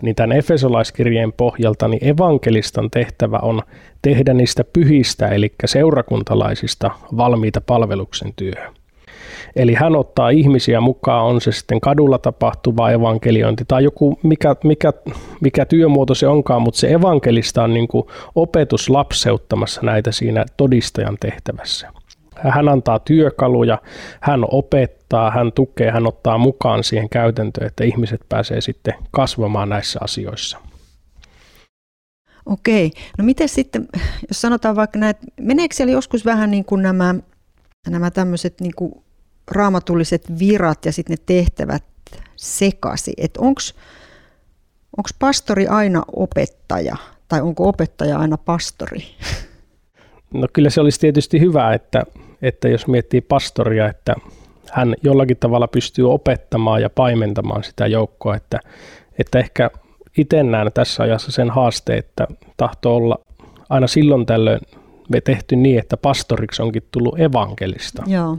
niin tämän Efesolaiskirjeen pohjalta, niin evankelistan tehtävä on tehdä niistä pyhistä, eli seurakuntalaisista valmiita palveluksen työhön. Eli hän ottaa ihmisiä mukaan, on se sitten kadulla tapahtuva evankeliointi tai joku, mikä, mikä, mikä työmuoto se onkaan, mutta se evankelista on niin kuin opetus lapseuttamassa näitä siinä todistajan tehtävässä. Hän antaa työkaluja, hän opettaa, hän tukee, hän ottaa mukaan siihen käytäntöön, että ihmiset pääsee sitten kasvamaan näissä asioissa. Okei, no miten sitten, jos sanotaan vaikka näin, meneekö siellä joskus vähän niin kuin nämä, nämä tämmöiset niin kuin raamatulliset virat ja sitten ne tehtävät sekasi, että onko pastori aina opettaja tai onko opettaja aina pastori? No kyllä se olisi tietysti hyvä, että, että jos miettii pastoria, että hän jollakin tavalla pystyy opettamaan ja paimentamaan sitä joukkoa, että, että ehkä itse näen tässä ajassa sen haasteen, että tahtoo olla aina silloin tällöin me tehty niin, että pastoriksi onkin tullut evankelista. Joo.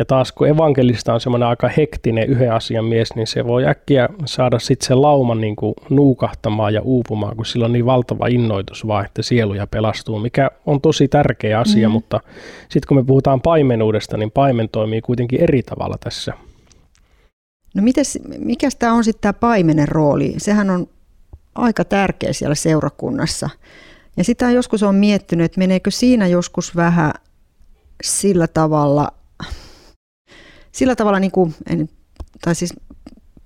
Ja taas kun evankelista on semmoinen aika hektinen yhden asian mies, niin se voi äkkiä saada sitten sen lauman niin kuin nuukahtamaan ja uupumaan, kun sillä on niin valtava innoitus vaan, että sieluja pelastuu, mikä on tosi tärkeä asia, mm. mutta sitten kun me puhutaan paimenuudesta, niin paimen toimii kuitenkin eri tavalla tässä. No mites, mikä tämä on sitten tämä paimenen rooli? Sehän on aika tärkeä siellä seurakunnassa. Ja sitä joskus on miettinyt, että meneekö siinä joskus vähän sillä tavalla – sillä tavalla, niin kuin, tai siis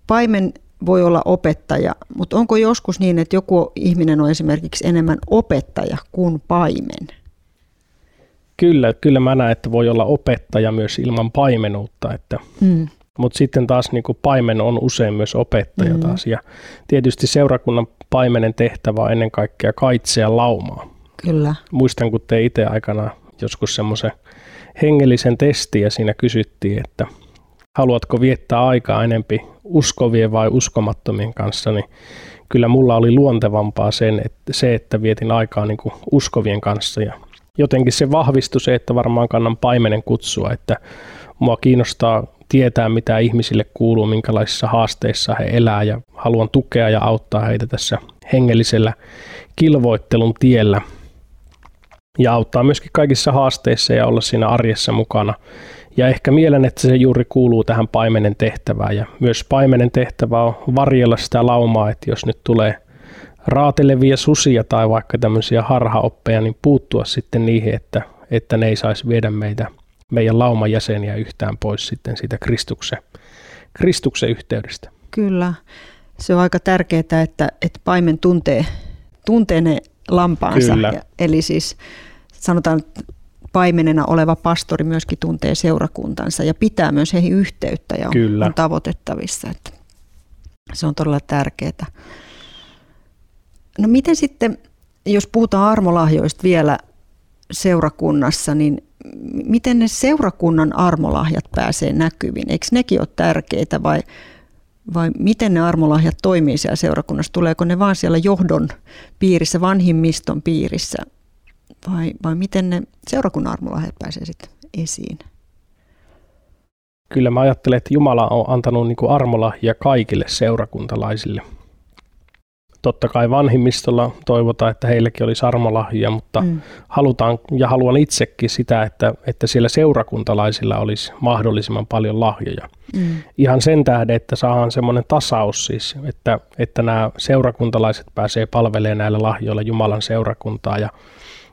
paimen voi olla opettaja, mutta onko joskus niin, että joku ihminen on esimerkiksi enemmän opettaja kuin paimen? Kyllä, kyllä mä näen, että voi olla opettaja myös ilman paimenuutta, että, mm. mutta sitten taas niin kuin paimen on usein myös opettaja mm. taas ja tietysti seurakunnan paimenen tehtävä on ennen kaikkea kaitsea laumaa. Kyllä. Muistan, kun te itse aikana joskus semmoisen hengellisen testin ja siinä kysyttiin, että haluatko viettää aikaa enempi uskovien vai uskomattomien kanssa, niin kyllä mulla oli luontevampaa sen, että se, että vietin aikaa niin kuin uskovien kanssa. Ja jotenkin se vahvistui se, että varmaan kannan paimenen kutsua, että mua kiinnostaa tietää, mitä ihmisille kuuluu, minkälaisissa haasteissa he elää ja haluan tukea ja auttaa heitä tässä hengellisellä kilvoittelun tiellä ja auttaa myöskin kaikissa haasteissa ja olla siinä arjessa mukana. Ja ehkä mielen, että se juuri kuuluu tähän paimenen tehtävään. Ja myös paimenen tehtävä on varjella sitä laumaa, että jos nyt tulee raatelevia susia tai vaikka tämmöisiä harhaoppeja, niin puuttua sitten niihin, että, että ne ei saisi viedä meitä, meidän lauman jäseniä yhtään pois sitten siitä Kristuksen, Kristuksen yhteydestä. Kyllä. Se on aika tärkeää, että, että paimen tuntee, tuntee ne lampaansa. Kyllä. Eli siis sanotaan, että paimenena oleva pastori myöskin tuntee seurakuntansa ja pitää myös heihin yhteyttä ja on, Kyllä. on tavoitettavissa. Että se on todella tärkeää. No miten sitten, jos puhutaan armolahjoista vielä seurakunnassa, niin miten ne seurakunnan armolahjat pääsee näkyviin? Eikö nekin ole tärkeitä vai, vai miten ne armolahjat toimii siellä seurakunnassa? Tuleeko ne vaan siellä johdon piirissä, vanhimmiston piirissä vai, vai miten ne seurakunnan armolahjat pääsee sitten esiin? Kyllä mä ajattelen, että Jumala on antanut niin armolahja kaikille seurakuntalaisille. Totta kai vanhimmistolla toivotaan, että heilläkin olisi armolahja, mutta mm. halutaan ja haluan itsekin sitä, että, että siellä seurakuntalaisilla olisi mahdollisimman paljon lahjoja. Mm. Ihan sen tähden, että saadaan semmoinen tasaus siis, että, että nämä seurakuntalaiset pääsee palvelemaan näillä lahjoilla Jumalan seurakuntaa ja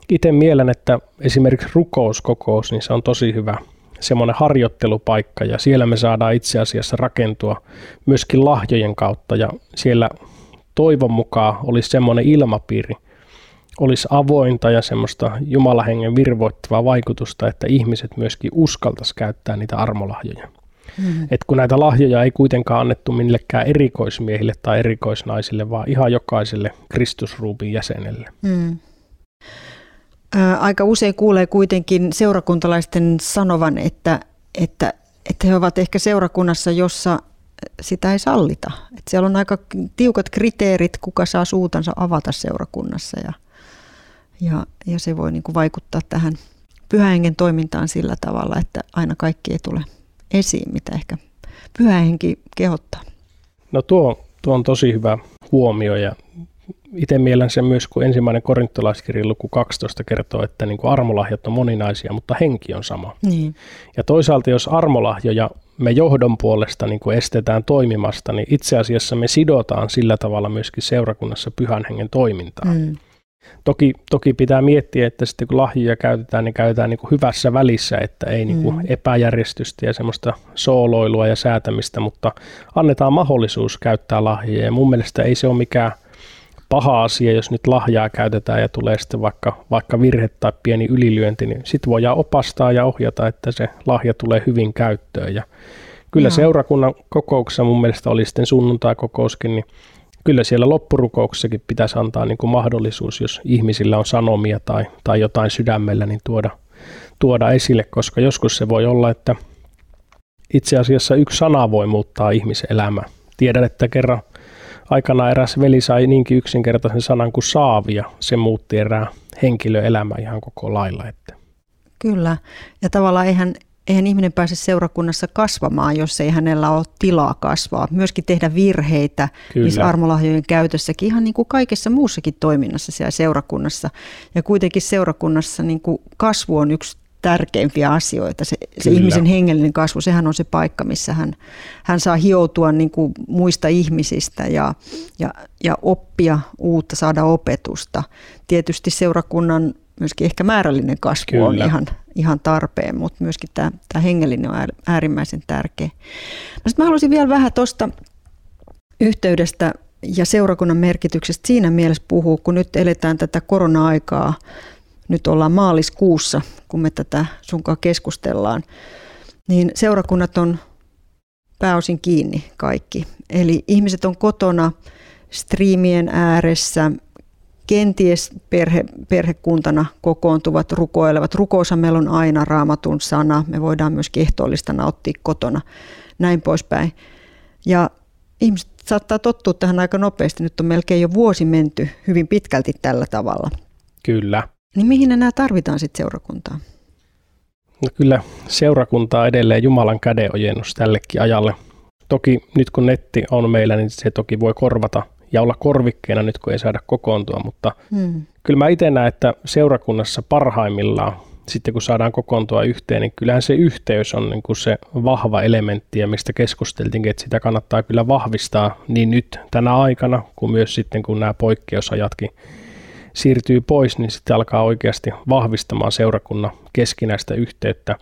itse mielen, että esimerkiksi rukouskokous, niin se on tosi hyvä semmoinen harjoittelupaikka ja siellä me saadaan itse asiassa rakentua myöskin lahjojen kautta ja siellä toivon mukaan olisi semmoinen ilmapiiri, olisi avointa ja semmoista Jumalahengen virvoittavaa vaikutusta, että ihmiset myöskin uskaltaisi käyttää niitä armolahjoja. Mm. Et kun näitä lahjoja ei kuitenkaan annettu millekään erikoismiehille tai erikoisnaisille, vaan ihan jokaiselle Kristusruupin jäsenelle. Mm aika usein kuulee kuitenkin seurakuntalaisten sanovan, että, että, että he ovat ehkä seurakunnassa, jossa sitä ei sallita. Että siellä on aika tiukat kriteerit, kuka saa suutansa avata seurakunnassa ja, ja, ja se voi niin kuin vaikuttaa tähän pyhähengen toimintaan sillä tavalla, että aina kaikki ei tule esiin, mitä ehkä pyhähenki kehottaa. No tuo, tuo on tosi hyvä huomio ja itse mielen sen myös, kun ensimmäinen korintolaiskirja luku 12 kertoo, että niin kuin armolahjat on moninaisia, mutta henki on sama. Niin. Ja toisaalta, jos armolahjoja me johdon puolesta niin kuin estetään toimimasta, niin itse asiassa me sidotaan sillä tavalla myöskin seurakunnassa pyhän hengen toimintaan. Mm. Toki, toki pitää miettiä, että sitten kun lahjoja käytetään, niin käytetään niin kuin hyvässä välissä, että ei niin kuin mm. epäjärjestystä ja semmoista sooloilua ja säätämistä, mutta annetaan mahdollisuus käyttää lahjoja. Ja mun mielestä ei se ole mikään paha asia, jos nyt lahjaa käytetään ja tulee sitten vaikka, vaikka virhe tai pieni ylilyönti, niin sitten voidaan opastaa ja ohjata, että se lahja tulee hyvin käyttöön. Ja kyllä no. seurakunnan kokouksessa mun mielestä oli sitten sunnuntai-kokouskin, niin kyllä siellä loppurukouksessakin pitäisi antaa niin kuin mahdollisuus, jos ihmisillä on sanomia tai, tai jotain sydämellä, niin tuoda, tuoda esille, koska joskus se voi olla, että itse asiassa yksi sana voi muuttaa ihmiselämää. Tiedän, että kerran aikana eräs veli sai niinkin yksinkertaisen sanan kuin saavi ja se muutti erää henkilöelämä ihan koko lailla. Että. Kyllä, ja tavallaan eihän, eihän ihminen pääse seurakunnassa kasvamaan, jos ei hänellä ole tilaa kasvaa. Myöskin tehdä virheitä Kyllä. niissä armolahjojen käytössäkin, ihan niin kuin kaikessa muussakin toiminnassa siellä seurakunnassa. Ja kuitenkin seurakunnassa niin kuin kasvu on yksi tärkeimpiä asioita. Se, se ihmisen hengellinen kasvu, sehän on se paikka, missä hän, hän saa hioutua niin kuin muista ihmisistä ja, ja, ja oppia uutta, saada opetusta. Tietysti seurakunnan myöskin ehkä määrällinen kasvu Kyllä. on ihan, ihan tarpeen, mutta myöskin tämä, tämä hengellinen on äärimmäisen tärkeä. No sitten mä haluaisin vielä vähän tuosta yhteydestä ja seurakunnan merkityksestä siinä mielessä puhua, kun nyt eletään tätä korona-aikaa nyt ollaan maaliskuussa, kun me tätä sunkaan keskustellaan, niin seurakunnat on pääosin kiinni kaikki. Eli ihmiset on kotona striimien ääressä, kenties perhe, perhekuntana kokoontuvat, rukoilevat. Rukousa meillä on aina raamatun sana. Me voidaan myös ehtoollista nauttia kotona, näin poispäin. Ja ihmiset saattaa tottua tähän aika nopeasti. Nyt on melkein jo vuosi menty hyvin pitkälti tällä tavalla. Kyllä. Niin mihin enää tarvitaan sitten seurakuntaa? No kyllä seurakuntaa edelleen Jumalan kädenojennus tällekin ajalle. Toki nyt kun netti on meillä, niin se toki voi korvata ja olla korvikkeena nyt kun ei saada kokoontua, mutta hmm. kyllä mä itse näen, että seurakunnassa parhaimmillaan sitten kun saadaan kokoontua yhteen, niin kyllähän se yhteys on niin kuin se vahva elementti ja mistä keskusteltiin, että sitä kannattaa kyllä vahvistaa niin nyt tänä aikana kuin myös sitten kun nämä poikkeusajatkin siirtyy pois, niin sitten alkaa oikeasti vahvistamaan seurakunnan keskinäistä yhteyttä.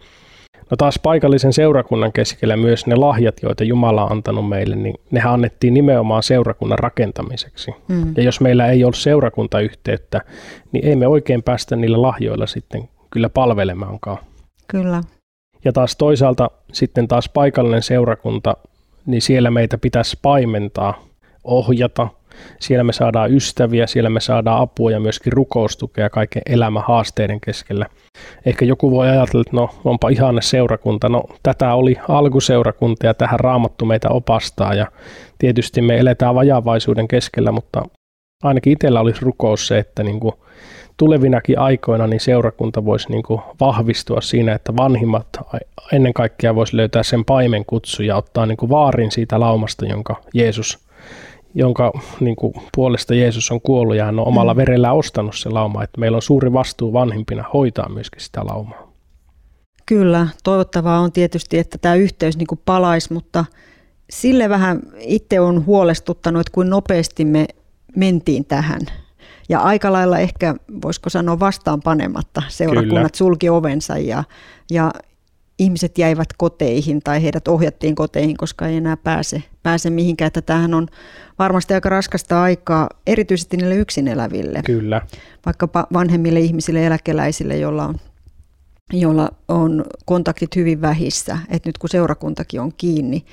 No taas paikallisen seurakunnan keskellä myös ne lahjat, joita Jumala on antanut meille, niin nehän annettiin nimenomaan seurakunnan rakentamiseksi. Mm. Ja jos meillä ei ole seurakuntayhteyttä, niin ei me oikein päästä niillä lahjoilla sitten kyllä palvelemaankaan. Kyllä. Ja taas toisaalta sitten taas paikallinen seurakunta, niin siellä meitä pitäisi paimentaa, ohjata, siellä me saadaan ystäviä, siellä me saadaan apua ja myöskin rukoustukea kaiken elämän haasteiden keskellä. Ehkä joku voi ajatella, että no onpa ihanne seurakunta. No tätä oli alkuseurakunta ja tähän raamattu meitä opastaa ja tietysti me eletään vajavaisuuden keskellä, mutta ainakin itsellä olisi rukous se, että niin kuin tulevinakin aikoina niin seurakunta voisi niin kuin vahvistua siinä, että vanhimmat ennen kaikkea voisi löytää sen paimenkutsu ja ottaa niin kuin vaarin siitä laumasta, jonka Jeesus jonka niin kuin, puolesta Jeesus on kuollut ja hän on omalla mm. verellä ostanut se lauma. Että meillä on suuri vastuu vanhimpina hoitaa myöskin sitä laumaa. Kyllä, toivottavaa on tietysti, että tämä yhteys niin kuin palaisi, mutta sille vähän itse on huolestuttanut, että kuin nopeasti me mentiin tähän. Ja aika lailla ehkä, voisiko sanoa vastaan panematta, seurakunnat Kyllä. sulki ovensa ja, ja ihmiset jäivät koteihin tai heidät ohjattiin koteihin, koska ei enää pääse, pääse mihinkään. Että tämähän on varmasti aika raskasta aikaa, erityisesti niille yksin eläville. Kyllä. Vaikkapa vanhemmille ihmisille, eläkeläisille, joilla on, joilla on kontaktit hyvin vähissä. Että nyt kun seurakuntakin on kiinni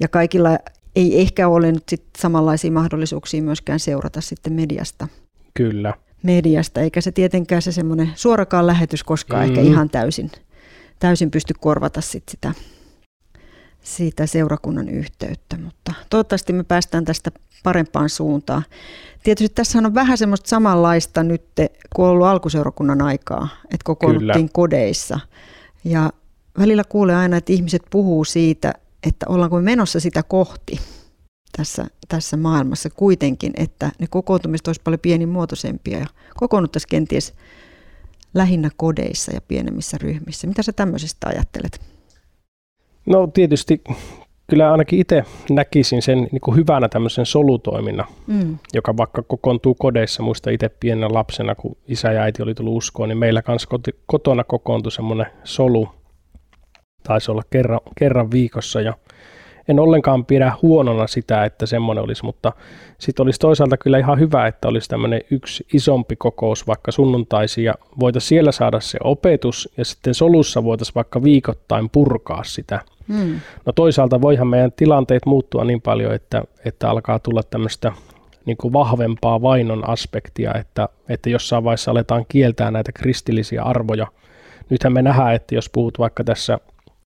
ja kaikilla ei ehkä ole nyt sit samanlaisia mahdollisuuksia myöskään seurata sitten mediasta. Kyllä. Mediasta, eikä se tietenkään se semmoinen suorakaan lähetys koskaan mm. ehkä ihan täysin – täysin pysty korvata sit sitä, siitä seurakunnan yhteyttä, mutta toivottavasti me päästään tästä parempaan suuntaan. Tietysti tässä on vähän semmoista samanlaista nyt, kun on ollut alkuseurakunnan aikaa, että kokoonnuttiin Kyllä. kodeissa. Ja välillä kuulee aina, että ihmiset puhuu siitä, että ollaanko me menossa sitä kohti tässä, tässä maailmassa kuitenkin, että ne kokoontumiset olisi paljon pienimuotoisempia ja kokoonnuttaisiin kenties lähinnä kodeissa ja pienemmissä ryhmissä. Mitä sä tämmöisestä ajattelet? No tietysti kyllä ainakin itse näkisin sen niin kuin hyvänä tämmöisen solutoiminnan, mm. joka vaikka kokoontuu kodeissa. Muista itse pienenä lapsena, kun isä ja äiti oli tullut uskoon, niin meillä kanssa kotona kokoontui semmoinen solu. Taisi olla kerran, kerran viikossa ja en ollenkaan pidä huonona sitä, että semmoinen olisi, mutta sitten olisi toisaalta kyllä ihan hyvä, että olisi tämmöinen yksi isompi kokous vaikka sunnuntaisi ja voitaisiin siellä saada se opetus ja sitten solussa voitaisiin vaikka viikoittain purkaa sitä. Hmm. No toisaalta voihan meidän tilanteet muuttua niin paljon, että, että alkaa tulla tämmöistä niin kuin vahvempaa vainon aspektia, että, että jossain vaiheessa aletaan kieltää näitä kristillisiä arvoja. Nythän me nähdään, että jos puhut vaikka tässä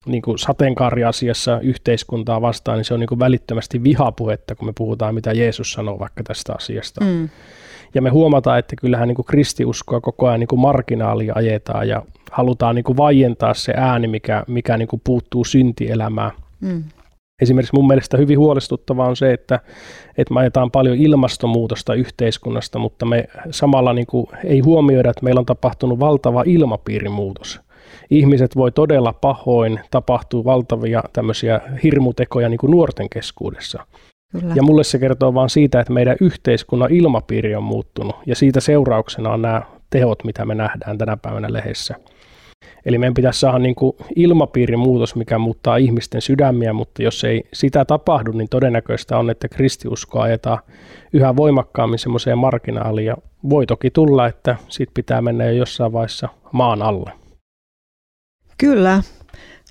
niin kuin sateenkaariasiassa yhteiskuntaa vastaan, niin se on niin kuin välittömästi vihapuhetta, kun me puhutaan, mitä Jeesus sanoo vaikka tästä asiasta. Mm. Ja me huomataan, että kyllähän niin kuin kristiuskoa koko ajan niin kuin marginaalia ajetaan ja halutaan niin kuin vaientaa se ääni, mikä, mikä niin kuin puuttuu syntielämään. Mm. Esimerkiksi mun mielestä hyvin huolestuttavaa on se, että, että me ajetaan paljon ilmastonmuutosta yhteiskunnasta, mutta me samalla niin kuin ei huomioida, että meillä on tapahtunut valtava ilmapiirimuutos ihmiset voi todella pahoin, tapahtuu valtavia tämmöisiä hirmutekoja niin kuin nuorten keskuudessa. Kyllä. Ja mulle se kertoo vaan siitä, että meidän yhteiskunnan ilmapiiri on muuttunut ja siitä seurauksena on nämä tehot, mitä me nähdään tänä päivänä lehdessä. Eli meidän pitäisi saada niin kuin ilmapiirin muutos, mikä muuttaa ihmisten sydämiä, mutta jos ei sitä tapahdu, niin todennäköistä on, että kristiusko ajetaan yhä voimakkaammin semmoiseen marginaaliin. Ja voi toki tulla, että siitä pitää mennä jo jossain vaiheessa maan alle. Kyllä,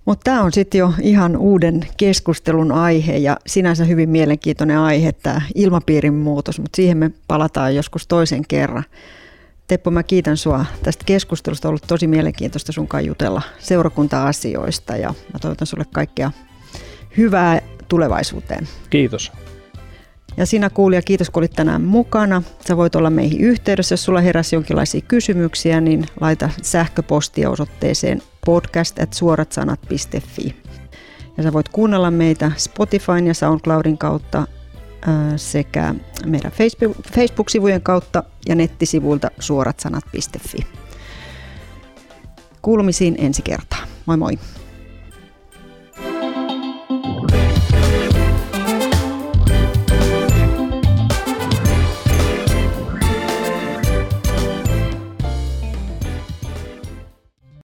mutta tämä on sitten jo ihan uuden keskustelun aihe ja sinänsä hyvin mielenkiintoinen aihe, tämä ilmapiirin muutos, mutta siihen me palataan joskus toisen kerran. Teppo, mä kiitän sua tästä keskustelusta. On ollut tosi mielenkiintoista sunkaan jutella seurakunta-asioista ja mä toivotan sulle kaikkea hyvää tulevaisuuteen. Kiitos. Ja sinä kuulija, kiitos kun olit tänään mukana. Sä voit olla meihin yhteydessä, jos sulla heräsi jonkinlaisia kysymyksiä, niin laita sähköpostia osoitteeseen podcast.suoratsanat.fi. Ja sä voit kuunnella meitä Spotifyn ja SoundCloudin kautta sekä meidän Facebook-sivujen kautta ja nettisivuilta suoratsanat.fi. Kuulumisiin ensi kertaa. Moi moi!